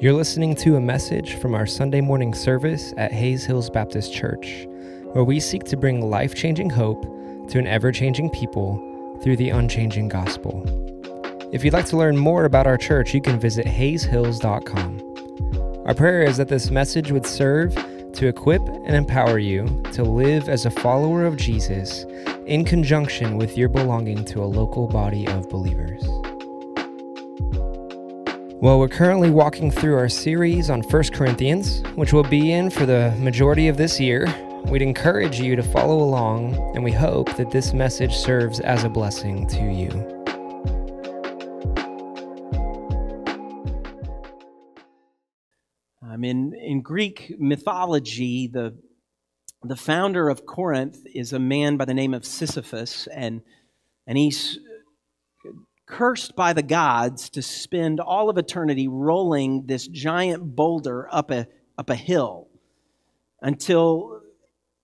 You're listening to a message from our Sunday morning service at Hays Hills Baptist Church, where we seek to bring life changing hope to an ever changing people through the unchanging gospel. If you'd like to learn more about our church, you can visit hayshills.com. Our prayer is that this message would serve to equip and empower you to live as a follower of Jesus in conjunction with your belonging to a local body of believers. Well, we're currently walking through our series on 1 Corinthians, which we'll be in for the majority of this year. We'd encourage you to follow along, and we hope that this message serves as a blessing to you. Um, in, in Greek mythology, the, the founder of Corinth is a man by the name of Sisyphus, and, and he's cursed by the gods to spend all of eternity rolling this giant boulder up a, up a hill until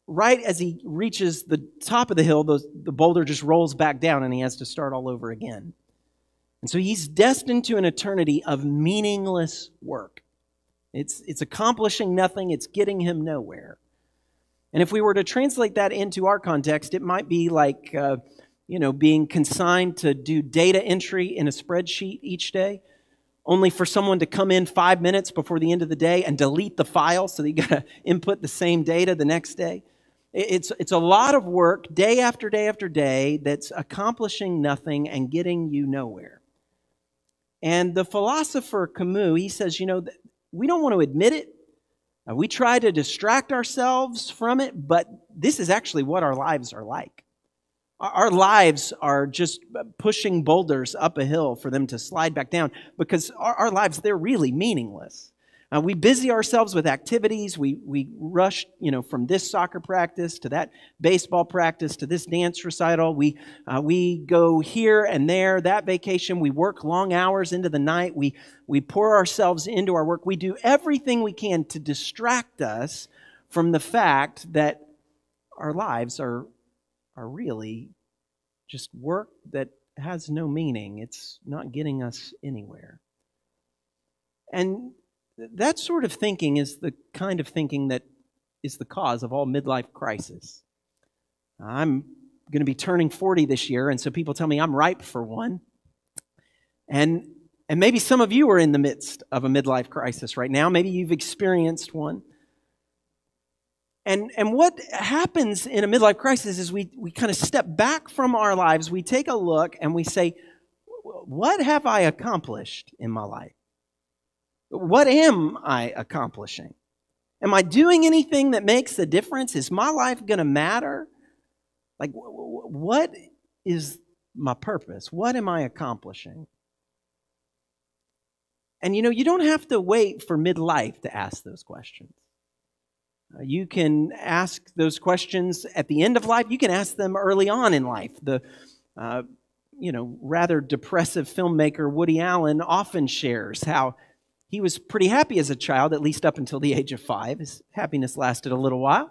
right as he reaches the top of the hill, the, the boulder just rolls back down and he has to start all over again. And so he's destined to an eternity of meaningless work. It's, it's accomplishing nothing, it's getting him nowhere. And if we were to translate that into our context, it might be like uh, you know, being consigned to do data entry in a spreadsheet each day, only for someone to come in five minutes before the end of the day and delete the file so that you got to input the same data the next day. It's, it's a lot of work day after day after day that's accomplishing nothing and getting you nowhere. And the philosopher Camus, he says, you know, we don't want to admit it. Uh, we try to distract ourselves from it, but this is actually what our lives are like. Our lives are just pushing boulders up a hill for them to slide back down because our, our lives, they're really meaningless. Uh, we busy ourselves with activities. We, we rush, you know, from this soccer practice to that baseball practice to this dance recital. We, uh, we go here and there, that vacation. We work long hours into the night. We, we pour ourselves into our work. We do everything we can to distract us from the fact that our lives are are really just work that has no meaning. It's not getting us anywhere. And that sort of thinking is the kind of thinking that is the cause of all midlife crisis. I'm going to be turning 40 this year, and so people tell me I'm ripe for one. And, and maybe some of you are in the midst of a midlife crisis right now. Maybe you've experienced one. And, and what happens in a midlife crisis is we, we kind of step back from our lives, we take a look, and we say, What have I accomplished in my life? What am I accomplishing? Am I doing anything that makes a difference? Is my life going to matter? Like, what is my purpose? What am I accomplishing? And you know, you don't have to wait for midlife to ask those questions. Uh, you can ask those questions at the end of life. You can ask them early on in life. The uh, you know rather depressive filmmaker Woody Allen often shares how he was pretty happy as a child, at least up until the age of five. His happiness lasted a little while.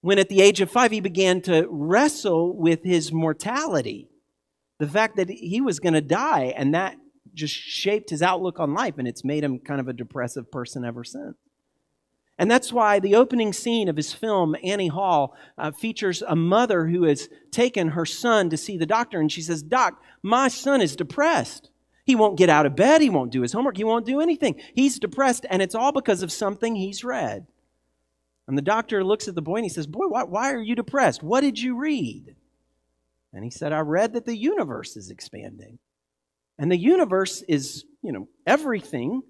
When at the age of five he began to wrestle with his mortality, the fact that he was going to die, and that just shaped his outlook on life, and it's made him kind of a depressive person ever since. And that's why the opening scene of his film, Annie Hall, uh, features a mother who has taken her son to see the doctor. And she says, Doc, my son is depressed. He won't get out of bed. He won't do his homework. He won't do anything. He's depressed, and it's all because of something he's read. And the doctor looks at the boy and he says, Boy, why, why are you depressed? What did you read? And he said, I read that the universe is expanding. And the universe is, you know, everything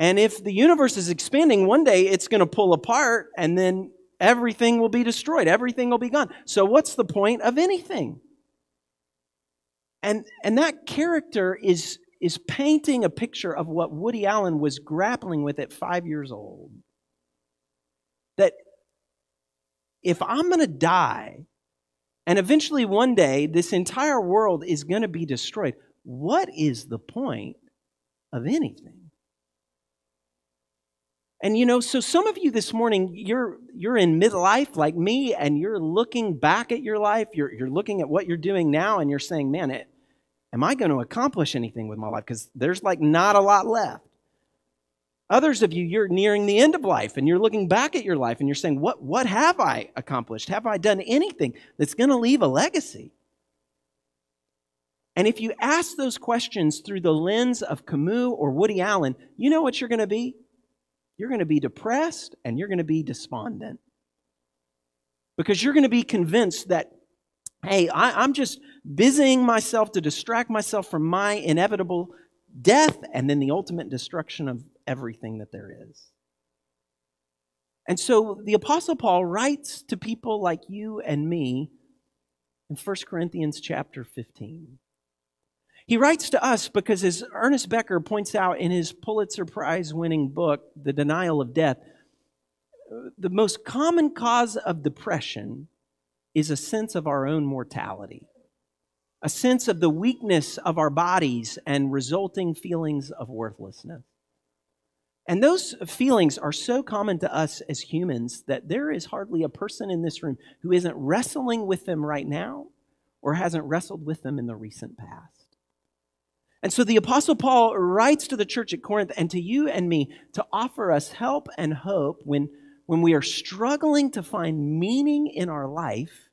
and if the universe is expanding, one day it's going to pull apart and then everything will be destroyed. Everything will be gone. So, what's the point of anything? And, and that character is, is painting a picture of what Woody Allen was grappling with at five years old. That if I'm going to die, and eventually one day this entire world is going to be destroyed, what is the point of anything? And you know, so some of you this morning, you're you're in midlife like me, and you're looking back at your life, you're, you're looking at what you're doing now, and you're saying, man, it, am I going to accomplish anything with my life? Because there's like not a lot left. Others of you, you're nearing the end of life and you're looking back at your life and you're saying, What, what have I accomplished? Have I done anything that's going to leave a legacy? And if you ask those questions through the lens of Camus or Woody Allen, you know what you're going to be? You're going to be depressed and you're going to be despondent. Because you're going to be convinced that, hey, I, am just busying myself to distract myself from my inevitable death and then the ultimate destruction of everything that there is. And so the Apostle Paul writes to people like you and me in 1 Corinthians chapter 15. He writes to us because, as Ernest Becker points out in his Pulitzer Prize winning book, The Denial of Death, the most common cause of depression is a sense of our own mortality, a sense of the weakness of our bodies and resulting feelings of worthlessness. And those feelings are so common to us as humans that there is hardly a person in this room who isn't wrestling with them right now or hasn't wrestled with them in the recent past. And so the Apostle Paul writes to the church at Corinth and to you and me to offer us help and hope when, when we are struggling to find meaning in our life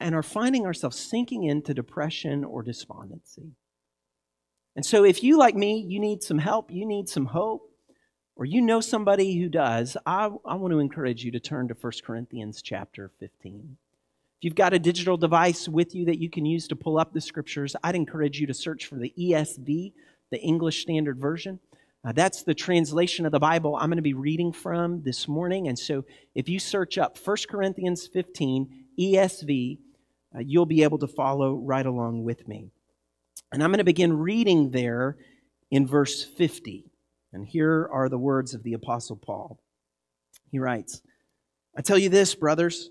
and are finding ourselves sinking into depression or despondency. And so, if you, like me, you need some help, you need some hope, or you know somebody who does, I, I want to encourage you to turn to 1 Corinthians chapter 15. If you've got a digital device with you that you can use to pull up the scriptures, I'd encourage you to search for the ESV, the English Standard Version. Uh, that's the translation of the Bible I'm going to be reading from this morning. And so if you search up 1 Corinthians 15, ESV, uh, you'll be able to follow right along with me. And I'm going to begin reading there in verse 50. And here are the words of the Apostle Paul. He writes, I tell you this, brothers,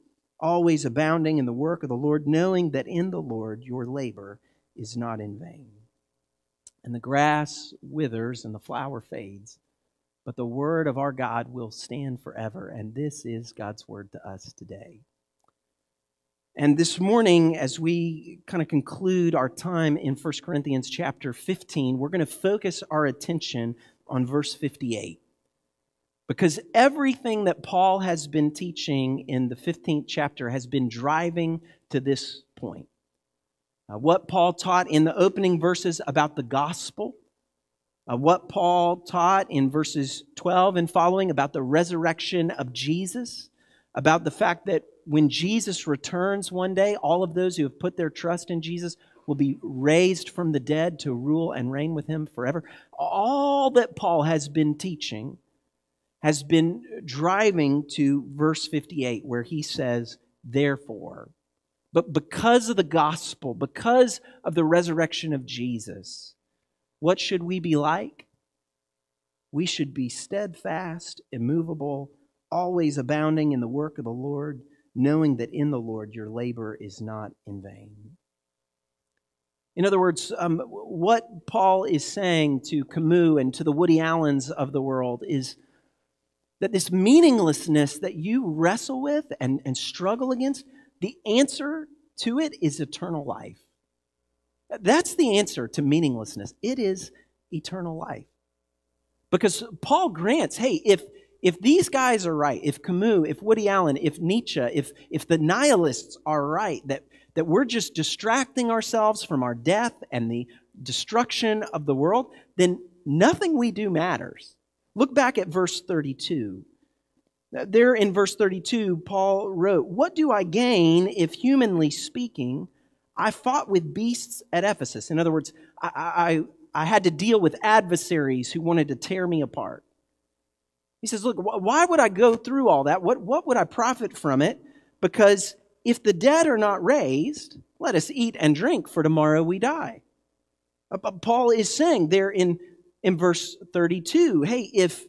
always abounding in the work of the Lord, knowing that in the Lord your labor is not in vain. And the grass withers and the flower fades, but the word of our God will stand forever. And this is God's word to us today. And this morning, as we kind of conclude our time in 1 Corinthians chapter 15, we're going to focus our attention on verse 58. Because everything that Paul has been teaching in the 15th chapter has been driving to this point. Uh, what Paul taught in the opening verses about the gospel, uh, what Paul taught in verses 12 and following about the resurrection of Jesus, about the fact that when Jesus returns one day, all of those who have put their trust in Jesus will be raised from the dead to rule and reign with him forever. All that Paul has been teaching has been driving to verse 58, where he says, Therefore, but because of the gospel, because of the resurrection of Jesus, what should we be like? We should be steadfast, immovable, always abounding in the work of the Lord knowing that in the Lord your labor is not in vain. In other words, um, what Paul is saying to Camus and to the Woody Allens of the world is that this meaninglessness that you wrestle with and, and struggle against, the answer to it is eternal life. That's the answer to meaninglessness. It is eternal life. Because Paul grants, hey, if if these guys are right, if Camus, if Woody Allen, if Nietzsche, if, if the nihilists are right, that, that we're just distracting ourselves from our death and the destruction of the world, then nothing we do matters. Look back at verse 32. There in verse 32, Paul wrote, What do I gain if, humanly speaking, I fought with beasts at Ephesus? In other words, I, I, I had to deal with adversaries who wanted to tear me apart. He says, Look, why would I go through all that? What, what would I profit from it? Because if the dead are not raised, let us eat and drink, for tomorrow we die. Paul is saying there in, in verse 32 hey, if,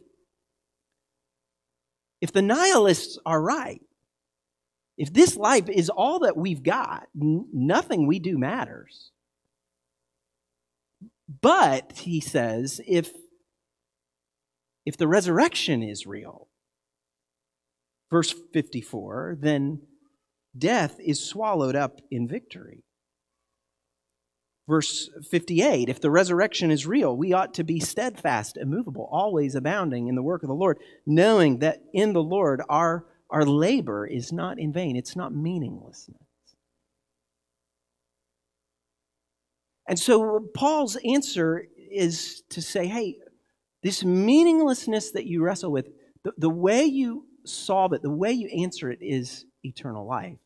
if the nihilists are right, if this life is all that we've got, nothing we do matters. But, he says, if, if the resurrection is real, verse 54, then death is swallowed up in victory. Verse 58 If the resurrection is real, we ought to be steadfast, immovable, always abounding in the work of the Lord, knowing that in the Lord our, our labor is not in vain, it's not meaninglessness. And so Paul's answer is to say, hey, this meaninglessness that you wrestle with, the, the way you solve it, the way you answer it is eternal life.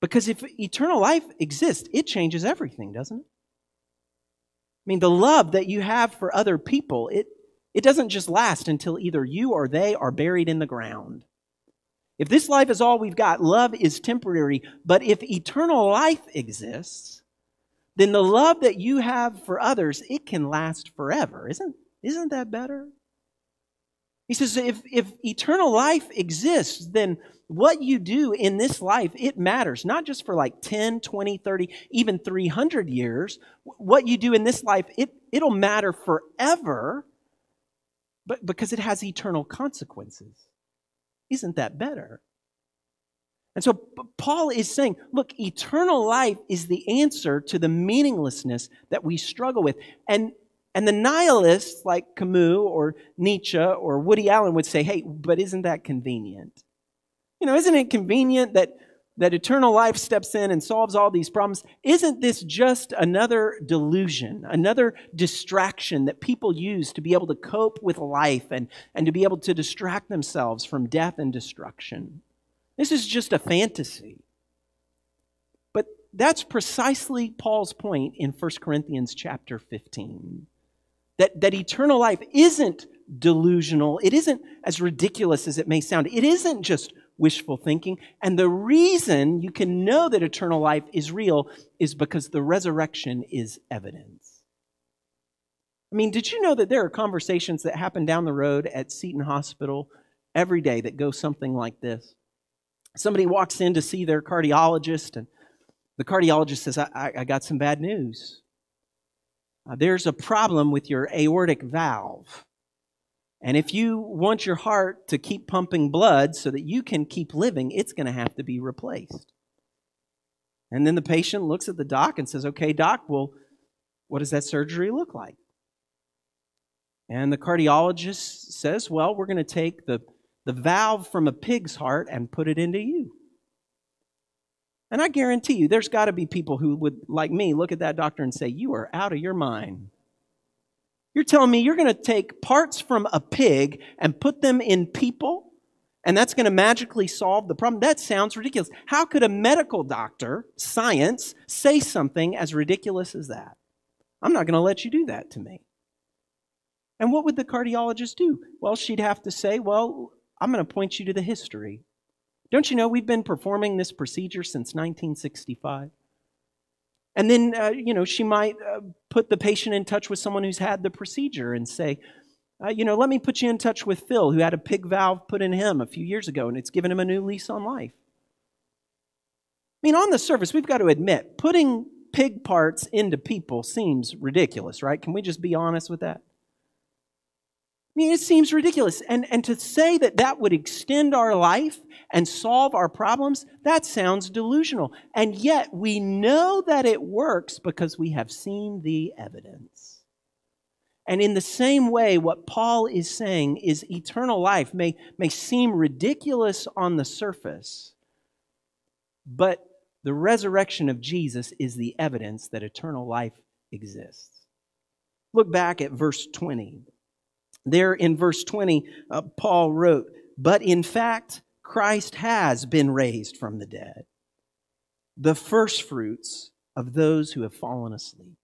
Because if eternal life exists, it changes everything, doesn't it? I mean, the love that you have for other people, it, it doesn't just last until either you or they are buried in the ground. If this life is all we've got, love is temporary. But if eternal life exists, then the love that you have for others, it can last forever. Isn't, isn't that better? He says, if, if eternal life exists, then what you do in this life, it matters, not just for like 10, 20, 30, even 300 years. What you do in this life, it, it'll matter forever, but because it has eternal consequences. Isn't that better? And so Paul is saying, look, eternal life is the answer to the meaninglessness that we struggle with. And, and the nihilists like Camus or Nietzsche or Woody Allen would say, hey, but isn't that convenient? You know, isn't it convenient that, that eternal life steps in and solves all these problems? Isn't this just another delusion, another distraction that people use to be able to cope with life and, and to be able to distract themselves from death and destruction? This is just a fantasy. But that's precisely Paul's point in 1 Corinthians chapter 15. That, that eternal life isn't delusional. It isn't as ridiculous as it may sound. It isn't just wishful thinking. And the reason you can know that eternal life is real is because the resurrection is evidence. I mean, did you know that there are conversations that happen down the road at Seton Hospital every day that go something like this? Somebody walks in to see their cardiologist, and the cardiologist says, I, I, I got some bad news. Uh, there's a problem with your aortic valve. And if you want your heart to keep pumping blood so that you can keep living, it's going to have to be replaced. And then the patient looks at the doc and says, Okay, doc, well, what does that surgery look like? And the cardiologist says, Well, we're going to take the, the valve from a pig's heart and put it into you. And I guarantee you, there's got to be people who would, like me, look at that doctor and say, You are out of your mind. You're telling me you're going to take parts from a pig and put them in people? And that's going to magically solve the problem? That sounds ridiculous. How could a medical doctor, science, say something as ridiculous as that? I'm not going to let you do that to me. And what would the cardiologist do? Well, she'd have to say, Well, I'm going to point you to the history. Don't you know we've been performing this procedure since 1965? And then, uh, you know, she might uh, put the patient in touch with someone who's had the procedure and say, uh, you know, let me put you in touch with Phil, who had a pig valve put in him a few years ago, and it's given him a new lease on life. I mean, on the surface, we've got to admit, putting pig parts into people seems ridiculous, right? Can we just be honest with that? I mean, it seems ridiculous. And, and to say that that would extend our life and solve our problems, that sounds delusional. And yet we know that it works because we have seen the evidence. And in the same way, what Paul is saying is eternal life may, may seem ridiculous on the surface, but the resurrection of Jesus is the evidence that eternal life exists. Look back at verse 20 There in verse 20, uh, Paul wrote, But in fact, Christ has been raised from the dead, the firstfruits of those who have fallen asleep.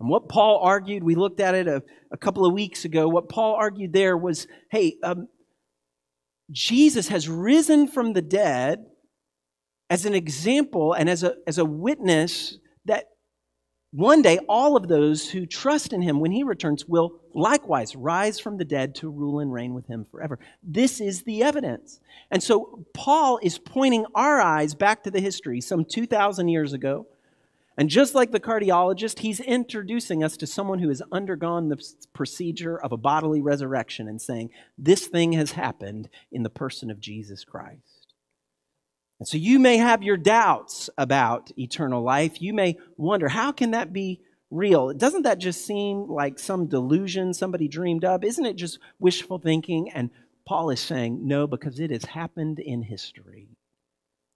And what Paul argued, we looked at it a, a couple of weeks ago. What Paul argued there was hey, um, Jesus has risen from the dead as an example and as a, as a witness that one day all of those who trust in him when he returns will likewise rise from the dead to rule and reign with him forever. This is the evidence. And so Paul is pointing our eyes back to the history some 2,000 years ago. And just like the cardiologist, he's introducing us to someone who has undergone the procedure of a bodily resurrection and saying, This thing has happened in the person of Jesus Christ. And so you may have your doubts about eternal life. You may wonder, how can that be real? Doesn't that just seem like some delusion somebody dreamed up? Isn't it just wishful thinking? And Paul is saying, no, because it has happened in history.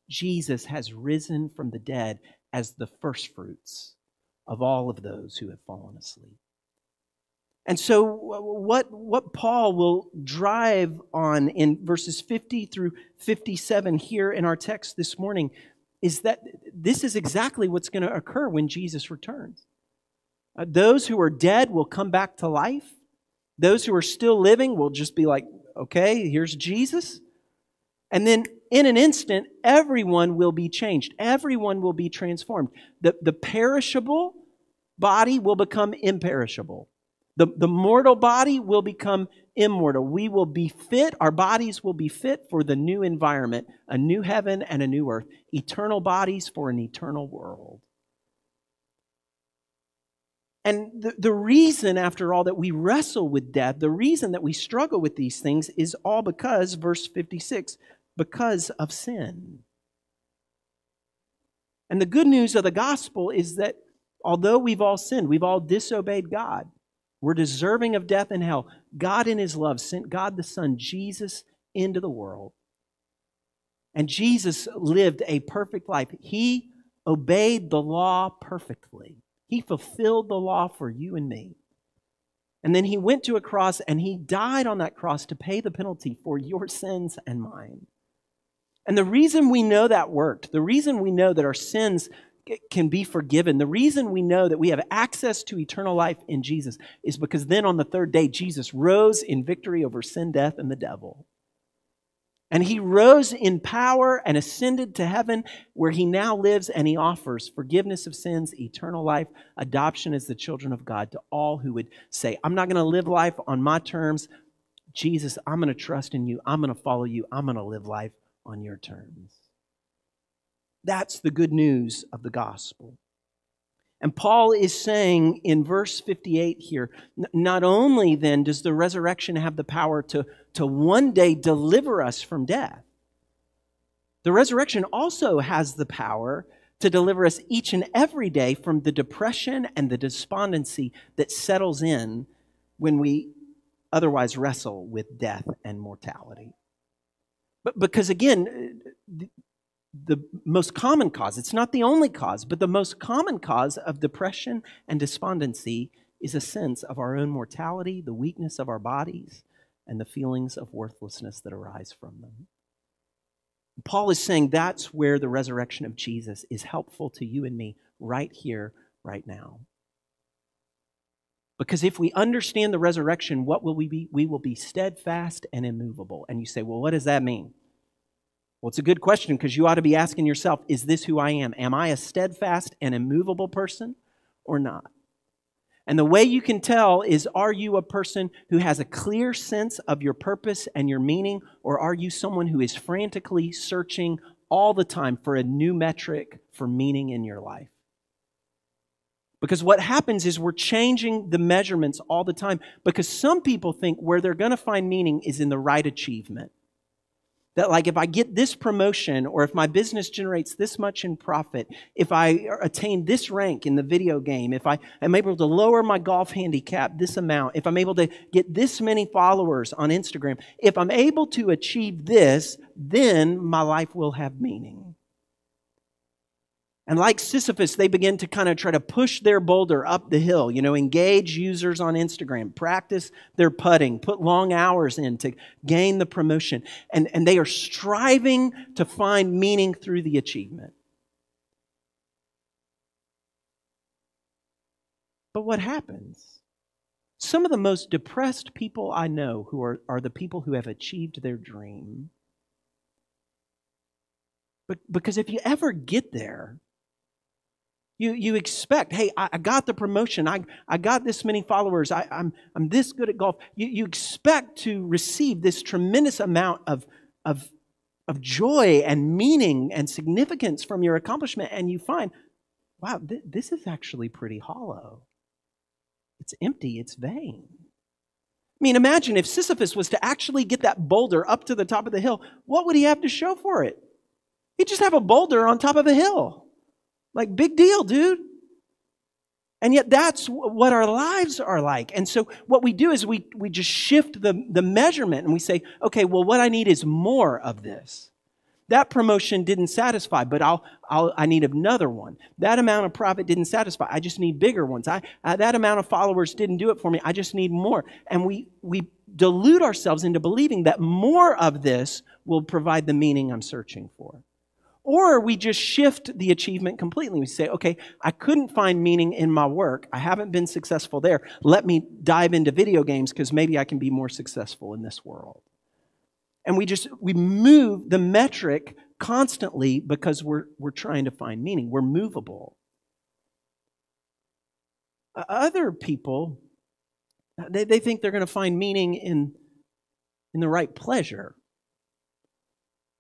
Jesus has risen from the dead as the firstfruits of all of those who have fallen asleep. And so, what, what Paul will drive on in verses 50 through 57 here in our text this morning is that this is exactly what's going to occur when Jesus returns. Uh, those who are dead will come back to life. Those who are still living will just be like, okay, here's Jesus. And then in an instant, everyone will be changed. Everyone will be transformed. The, the perishable body will become imperishable. The, the mortal body will become immortal. We will be fit, our bodies will be fit for the new environment, a new heaven and a new earth, eternal bodies for an eternal world. And the, the reason, after all, that we wrestle with death, the reason that we struggle with these things is all because, verse 56, because of sin. And the good news of the gospel is that although we've all sinned, we've all disobeyed God, we're deserving of death and hell. God, in His love, sent God the Son, Jesus, into the world. And Jesus lived a perfect life. He obeyed the law perfectly, He fulfilled the law for you and me. And then He went to a cross and He died on that cross to pay the penalty for your sins and mine. And the reason we know that worked, the reason we know that our sins can be forgiven. The reason we know that we have access to eternal life in Jesus is because then on the third day, Jesus rose in victory over sin, death, and the devil. And he rose in power and ascended to heaven, where he now lives and he offers forgiveness of sins, eternal life, adoption as the children of God to all who would say, I'm not going to live life on my terms. Jesus, I'm going to trust in you. I'm going to follow you. I'm going to live life on your terms. That's the good news of the gospel. And Paul is saying in verse 58 here not only then does the resurrection have the power to, to one day deliver us from death, the resurrection also has the power to deliver us each and every day from the depression and the despondency that settles in when we otherwise wrestle with death and mortality. But because again, the most common cause, it's not the only cause, but the most common cause of depression and despondency is a sense of our own mortality, the weakness of our bodies, and the feelings of worthlessness that arise from them. Paul is saying that's where the resurrection of Jesus is helpful to you and me right here, right now. Because if we understand the resurrection, what will we be? We will be steadfast and immovable. And you say, well, what does that mean? Well, it's a good question because you ought to be asking yourself is this who I am? Am I a steadfast and immovable person or not? And the way you can tell is are you a person who has a clear sense of your purpose and your meaning, or are you someone who is frantically searching all the time for a new metric for meaning in your life? Because what happens is we're changing the measurements all the time because some people think where they're going to find meaning is in the right achievement. That, like, if I get this promotion or if my business generates this much in profit, if I attain this rank in the video game, if I am able to lower my golf handicap this amount, if I'm able to get this many followers on Instagram, if I'm able to achieve this, then my life will have meaning. And like Sisyphus, they begin to kind of try to push their boulder up the hill, you know, engage users on Instagram, practice their putting, put long hours in to gain the promotion. And, and they are striving to find meaning through the achievement. But what happens? Some of the most depressed people I know who are, are the people who have achieved their dream. But, because if you ever get there, you, you expect, hey, I, I, got the promotion. I, I got this many followers. I, I'm, I'm this good at golf. You, you expect to receive this tremendous amount of, of, of joy and meaning and significance from your accomplishment, and you find, wow, th- this is actually pretty hollow. It's empty, it's vain. I mean, imagine if Sisyphus was to actually get that boulder up to the top of the hill, what would he have to show for it? He'd just have a boulder on top of a hill. Like, big deal, dude. And yet, that's what our lives are like. And so, what we do is we, we just shift the, the measurement and we say, okay, well, what I need is more of this. That promotion didn't satisfy, but I'll, I'll, I need another one. That amount of profit didn't satisfy. I just need bigger ones. I, uh, that amount of followers didn't do it for me. I just need more. And we, we delude ourselves into believing that more of this will provide the meaning I'm searching for. Or we just shift the achievement completely. We say, okay, I couldn't find meaning in my work. I haven't been successful there. Let me dive into video games because maybe I can be more successful in this world. And we just, we move the metric constantly because we're, we're trying to find meaning. We're movable. Other people, they, they think they're going to find meaning in, in the right pleasure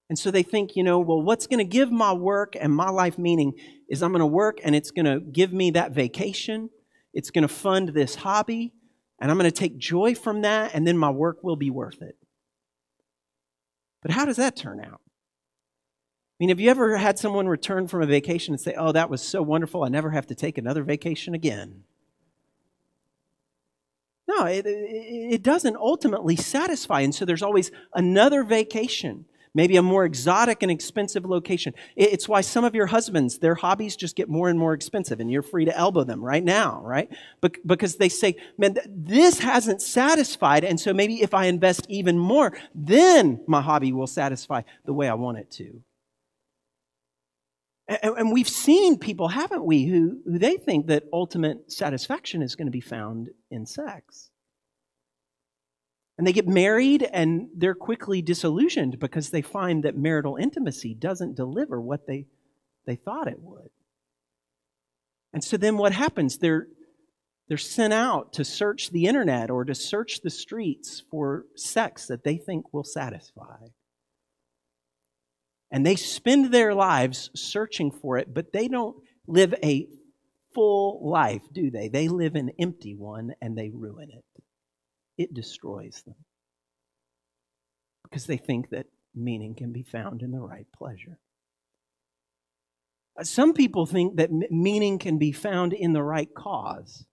and so they think, you know, well, what's going to give my work and my life meaning is I'm going to work and it's going to give me that vacation. It's going to fund this hobby. And I'm going to take joy from that. And then my work will be worth it. But how does that turn out? I mean, have you ever had someone return from a vacation and say, oh, that was so wonderful, I never have to take another vacation again? No, it, it, doesn't ultimately satisfy. And so there's always another vacation maybe a more exotic and expensive location. It's why some of your husbands, their hobbies just get more and more expensive, and you're free to elbow them right now, right? Because they say, man, this hasn't satisfied, and so maybe if I invest even more, then my hobby will satisfy the way I want it to. And we've seen people, haven't we, who, who they think that ultimate satisfaction is going to be found in sex. And they get married and they're quickly disillusioned because they find that marital intimacy doesn't deliver what they, they thought it would. And so then what happens? They're, they're sent out to search the internet or to search the streets for sex that they think will satisfy. And they spend their lives searching for it, but they don't live a full life, do they? They live an empty one and they ruin it it destroys them because they think that meaning can be found in the right pleasure. Uh, some people think that meaning can be found in the right cause.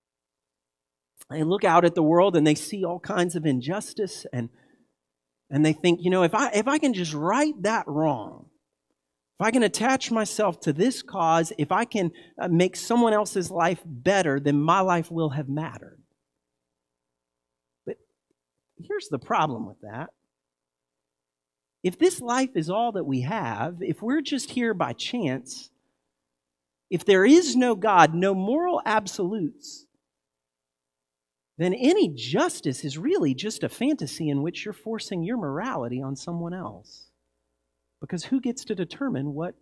They look out at the world and they see all kinds of injustice and and they think, you know, if I if I can just right that wrong, if I can attach myself to this cause, if I can uh, make someone else's life better, then my life will have mattered. Here's the problem with that. If this life is all that we have, if we're just here by chance, if there is no God, no moral absolutes, then any justice is really just a fantasy in which you're forcing your morality on someone else. Because who gets to determine what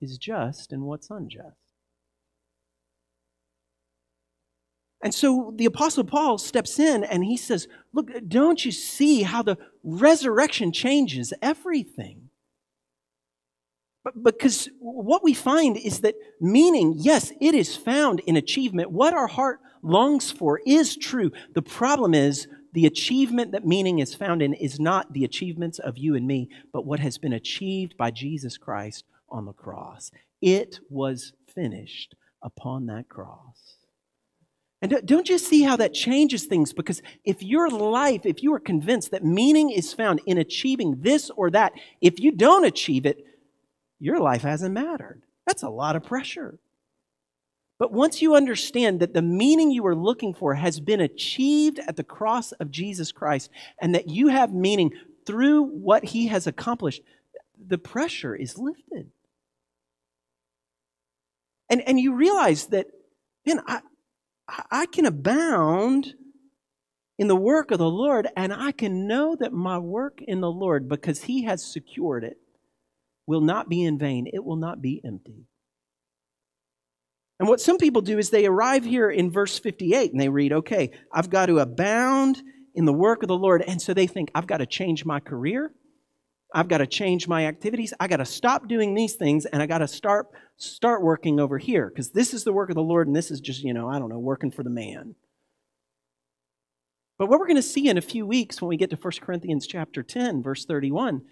is just and what's unjust? And so the Apostle Paul steps in and he says, Look, don't you see how the resurrection changes everything? But because what we find is that meaning, yes, it is found in achievement. What our heart longs for is true. The problem is the achievement that meaning is found in is not the achievements of you and me, but what has been achieved by Jesus Christ on the cross. It was finished upon that cross. And don't you see how that changes things? Because if your life, if you are convinced that meaning is found in achieving this or that, if you don't achieve it, your life hasn't mattered. That's a lot of pressure. But once you understand that the meaning you are looking for has been achieved at the cross of Jesus Christ and that you have meaning through what he has accomplished, the pressure is lifted. And, and you realize that, man, I, I can abound in the work of the Lord, and I can know that my work in the Lord, because He has secured it, will not be in vain. It will not be empty. And what some people do is they arrive here in verse 58 and they read, okay, I've got to abound in the work of the Lord. And so they think, I've got to change my career. I've got to change my activities. I got to stop doing these things and I got to start start working over here because this is the work of the Lord and this is just, you know, I don't know, working for the man. But what we're going to see in a few weeks when we get to 1 Corinthians chapter 10 verse 31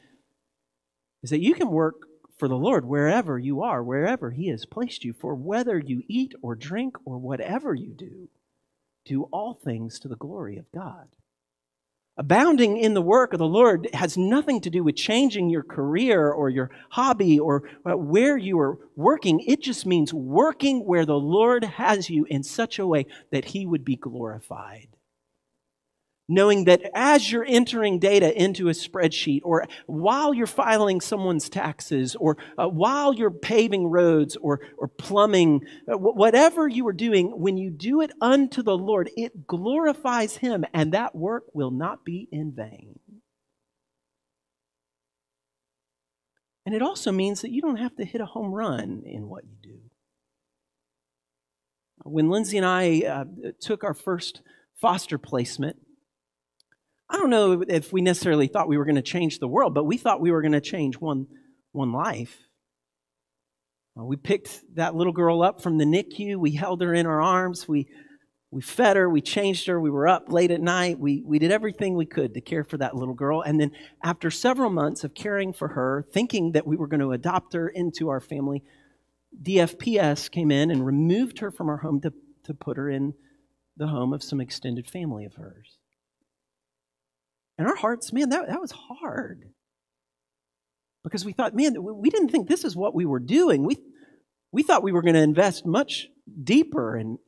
is that you can work for the Lord wherever you are, wherever he has placed you, for whether you eat or drink or whatever you do, do all things to the glory of God. Abounding in the work of the Lord has nothing to do with changing your career or your hobby or uh, where you are working. It just means working where the Lord has you in such a way that He would be glorified knowing that as you're entering data into a spreadsheet, or while you're filing someone's taxes, or uh, while you're paving roads, or, or plumbing, uh, whatever you are doing, when you do it unto the Lord, it glorifies Him, and that work will not be in vain. And it also means that you don't have to hit a home run in what you do. When Lindsay and I uh, took our first foster placement, I don't know if we necessarily thought we were going to change the world, but we thought we were going to change one, one life. Uh, we picked that little girl up from the NICU. We held her in our arms. We, we fed her. We changed her. We were up late at night. We, we did everything we could to care for that little girl. And then, after several months of caring for her, thinking that we were going to adopt her into our family, DFPS came in and removed her from our home to, to put her in the home of some extended family of hers. And our hearts, man, that, that was hard. Because we thought, man, we didn't think this is what we were doing. We, we thought we were going to invest much deeper and,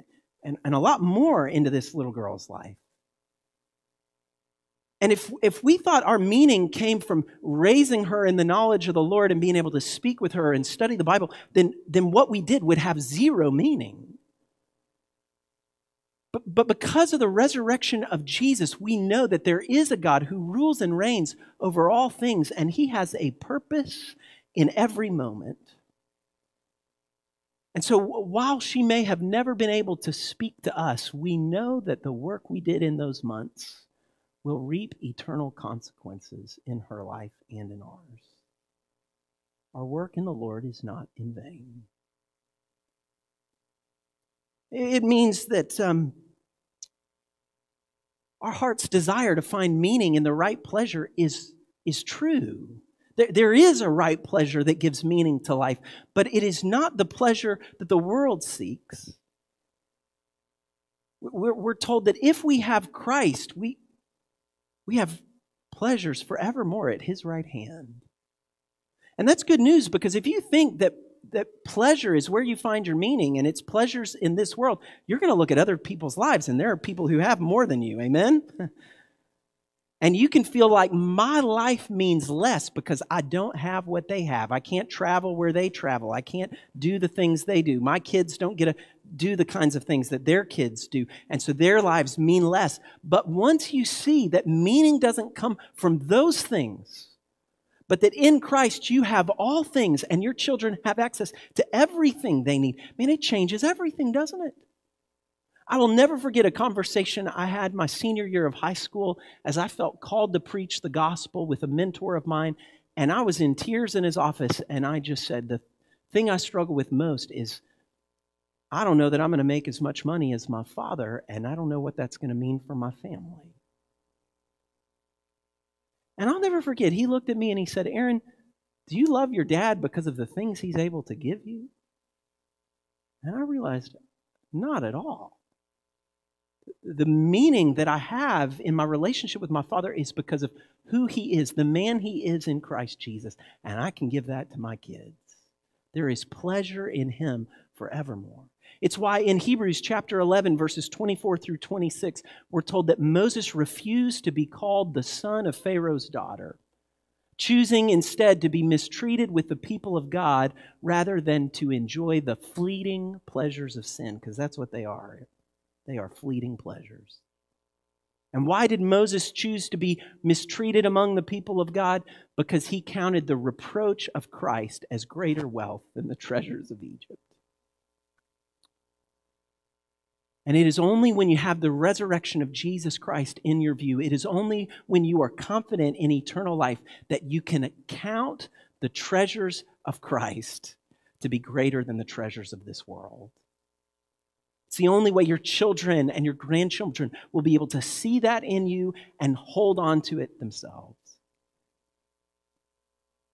and, and a lot more into this little girl's life. And if, if we thought our meaning came from raising her in the knowledge of the Lord and being able to speak with her and study the Bible, then, then what we did would have zero meaning. But, but because of the resurrection of Jesus, we know that there is a God who rules and reigns over all things, and he has a purpose in every moment. And so, while she may have never been able to speak to us, we know that the work we did in those months will reap eternal consequences in her life and in ours. Our work in the Lord is not in vain. It means that um, our heart's desire to find meaning in the right pleasure is, is true. There, there is a right pleasure that gives meaning to life, but it is not the pleasure that the world seeks. We're, we're told that if we have Christ, we, we have pleasures forevermore at his right hand. And that's good news because if you think that that pleasure is where you find your meaning and it's pleasures in this world, you're going to look at other people's lives and there are people who have more than you. Amen? And you can feel like my life means less because I don't have what they have. I can't travel where they travel. I can't do the things they do. My kids don't get to do the kinds of things that their kids do. And so their lives mean less. But once you see that meaning doesn't come from those things, but that in Christ you have all things and your children have access to everything they need. Man, it changes everything, doesn't it? I will never forget a conversation I had my senior year of high school as I felt called to preach the gospel with a mentor of mine. And I was in tears in his office, and I just said, The thing I struggle with most is I don't know that I'm going to make as much money as my father, and I don't know what that's going to mean for my family. And I'll never forget, he looked at me and he said, Aaron, do you love your dad because of the things he's able to give you? And I realized, not at all. The meaning that I have in my relationship with my father is because of who he is, the man he is in Christ Jesus. And I can give that to my kids. there is pleasure in him forevermore. It's why in Hebrews chapter 11, verses 24 through 26, we're told that Moses refused to be called the son of Pharaoh's daughter, choosing instead to be mistreated with the people of God rather than to enjoy the fleeting pleasures of sin, because that's what they are. They are fleeting pleasures. And why did Moses choose to be mistreated among the people of God? Because he counted the reproach of Christ as greater wealth than the treasures of Egypt. And it is only when you have the resurrection of Jesus Christ in your view, it is only when you are confident in eternal life that you can count the treasures of Christ to be greater than the treasures of this world. It's the only way your children and your grandchildren will be able to see that in you and hold on to it themselves.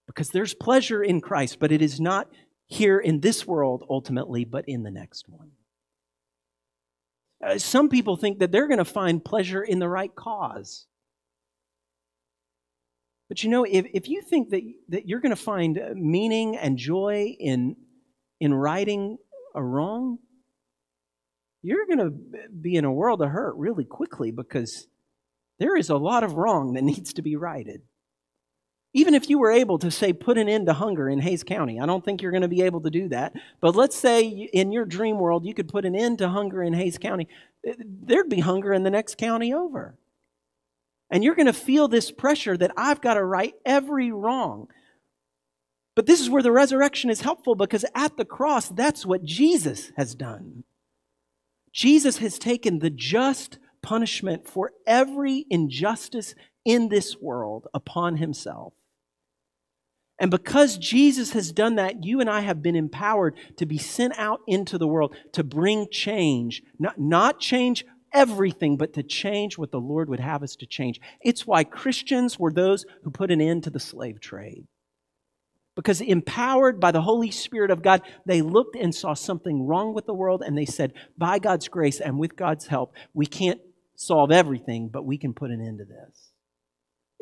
Because there's pleasure in Christ, but it is not here in this world ultimately, but in the next one. Uh, some people think that they're going to find pleasure in the right cause. But you know, if, if you think that, that you're going to find meaning and joy in, in righting a wrong, you're going to be in a world of hurt really quickly because there is a lot of wrong that needs to be righted. Even if you were able to say, put an end to hunger in Hays County, I don't think you're going to be able to do that. But let's say in your dream world, you could put an end to hunger in Hays County, eh, there'd be hunger in the next county over. And you're going to feel this pressure that I've got to right every wrong. But this is where the resurrection is helpful because at the cross, that's what Jesus has done. Jesus has taken the just punishment for every injustice in this world upon himself. And because Jesus has done that, you and I have been empowered to be sent out into the world to bring change. Not, not change everything, but to change what the Lord would have us to change. It's why Christians were those who put an end to the slave trade. Because empowered by the Holy Spirit of God, they looked and saw something wrong with the world and they said, by God's grace and with God's help, we can't solve everything, but we can put an end to this.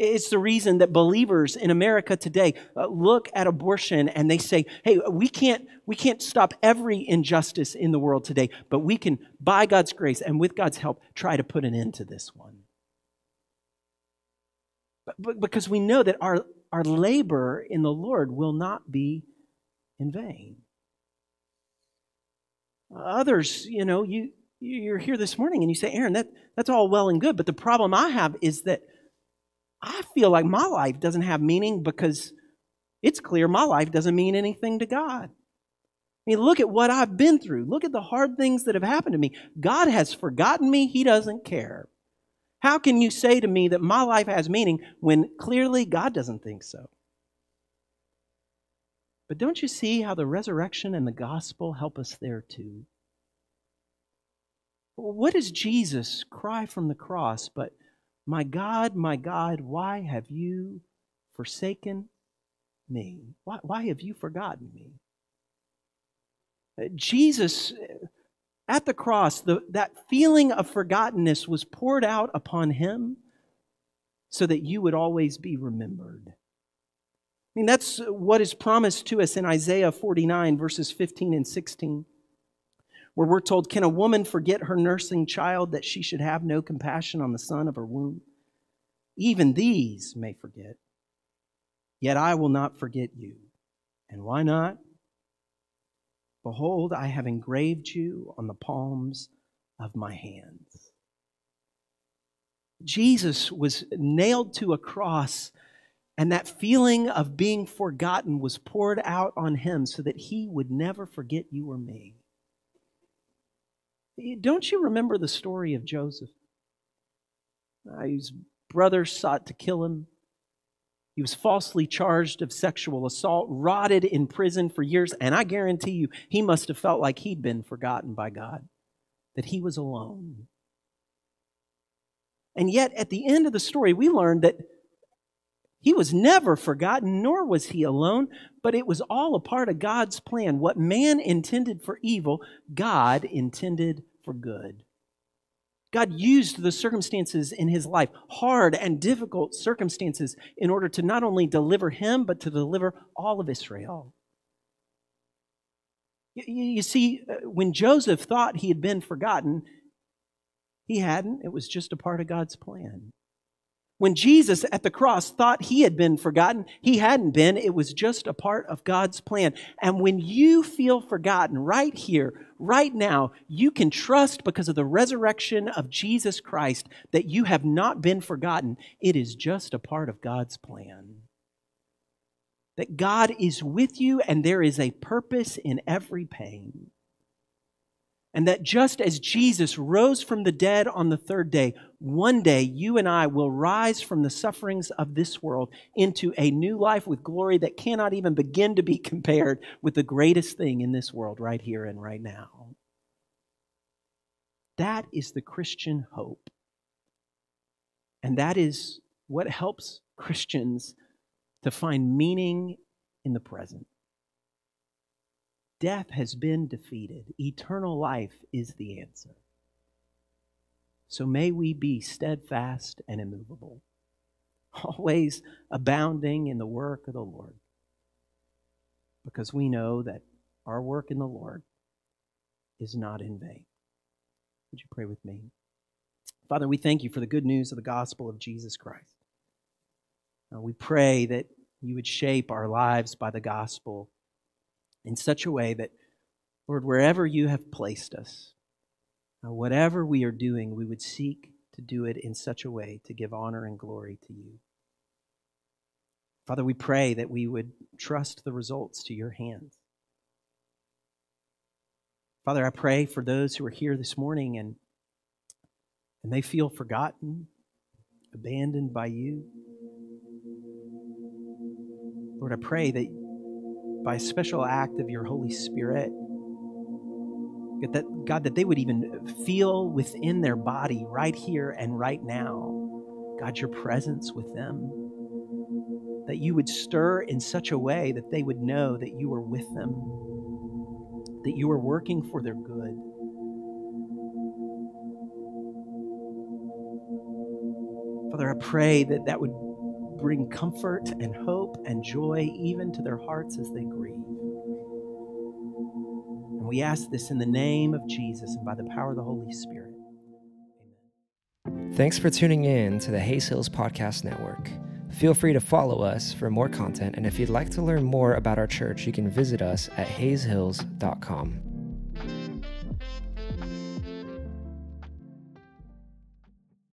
It's the reason that believers in America today uh, look at abortion and they say, hey, we can't, we can't stop every injustice in the world today, but we can, by God's grace and with God's help, try to put an end to this one. But, but because we know that our, our labor in the Lord will not be in vain. Others, you know, you, you're here this morning and you say, Aaron, that, that's all well and good, but the problem I have is that I feel like my life doesn't have meaning because it's clear my life doesn't mean anything to God. I mean, look at what I've been through. Look at the hard things that have happened to me. God has forgotten me. He doesn't care. How can you say to me that my life has meaning when clearly God doesn't think so? But don't you see how the resurrection and the gospel help us there too? What does Jesus cry from the cross but my God, my God, why have you forsaken me? Why, why have you forgotten me? Uh, Jesus, uh, at the cross, the, that feeling of forgottenness was poured out upon him so that you would always be remembered. I mean, that's what is promised to us in Isaiah 49, verses 15 and 16 where we're told, Can a woman forget her nursing child that she should have no compassion on the son of her womb? Even these may forget, yet I will not forget you. And why not? Behold, I have engraved you on the palms of my hands. Jesus was nailed to a cross, and that feeling of being forgotten was poured out on him so that he would never forget you or me. Don't you remember the story of Joseph? Uh, his brothers sought to kill him. He was falsely charged of sexual assault, rotted in prison for years, and I guarantee you, he must have felt like he'd been forgotten by God, that he was alone. And yet, at the end of the story, we learned that he was never forgotten, nor was he alone, but it was all a part of God's plan. What man intended for evil, God intended for good. God used the circumstances in his life, hard and difficult circumstances, in order to not only deliver him, but to deliver all of Israel. You, see, uh, when Joseph thought he had been forgotten, he hadn't. It was just a part of God's plan. When Jesus at the cross thought he had been forgotten, he hadn't been. It was just a part of God's plan. And when you feel forgotten right here, right now, you can trust because of the resurrection of Jesus Christ that you have not been forgotten. It is just a part of God's plan. That God is with you and there is a purpose in every pain. And that just as Jesus rose from the dead on the third day, one day you and I will rise from the sufferings of this world into a new life with glory that cannot even begin to be compared with the greatest thing in this world right here and right now. That is the Christian hope. And that is what helps Christians to find meaning in the present. Death has been defeated. Eternal life is the answer. So may we be steadfast and immovable, always abounding in the work of the Lord, because we know that our work in the Lord is not in vain. Would you pray with me? Father, we thank you for the good news of the gospel of Jesus Christ. Uh, we pray that you would shape our lives by the gospel in such a way that, Lord, wherever you have placed us, uh, whatever we are doing, we would seek to do it in such a way to give honor and glory to you. Father, we pray that we would trust the results to your hands. Father, I pray for those who are here this morning and, and they feel forgotten, abandoned by you. Lord, I pray that by special act of your Holy Spirit. That, God, that they would even feel within their body right here and right now, God, your presence with them. That you would stir in such a way that they would know that you are with them, that you are working for their good. Father, I pray that that would bring comfort and hope and joy even to their hearts as they grieve. And we ask this in the name of Jesus and by the power of the Holy Spirit. Amen. Thanks for tuning in to the Hays Hills Podcast Network. Feel free to follow us for more content, and if you'd like to learn more about our church, you can visit us at hayshills.com.